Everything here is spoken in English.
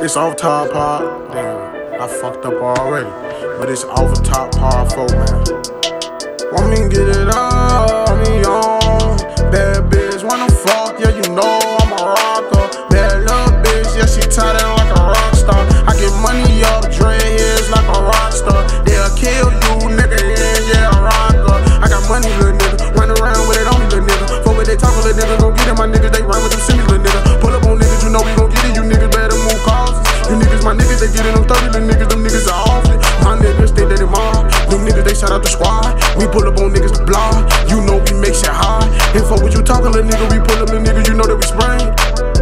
It's off top part. Damn, I fucked up already. But it's off top part four, man. Want me to get it all, me on. 30, them niggas, them niggas are off it. My niggas, they let him on. Them niggas, they shout out the squad. We pull up on niggas, blind. block. You know we make shit high. If fuck what you talking, little nigga, we pull up, the nigga, you know that we spring.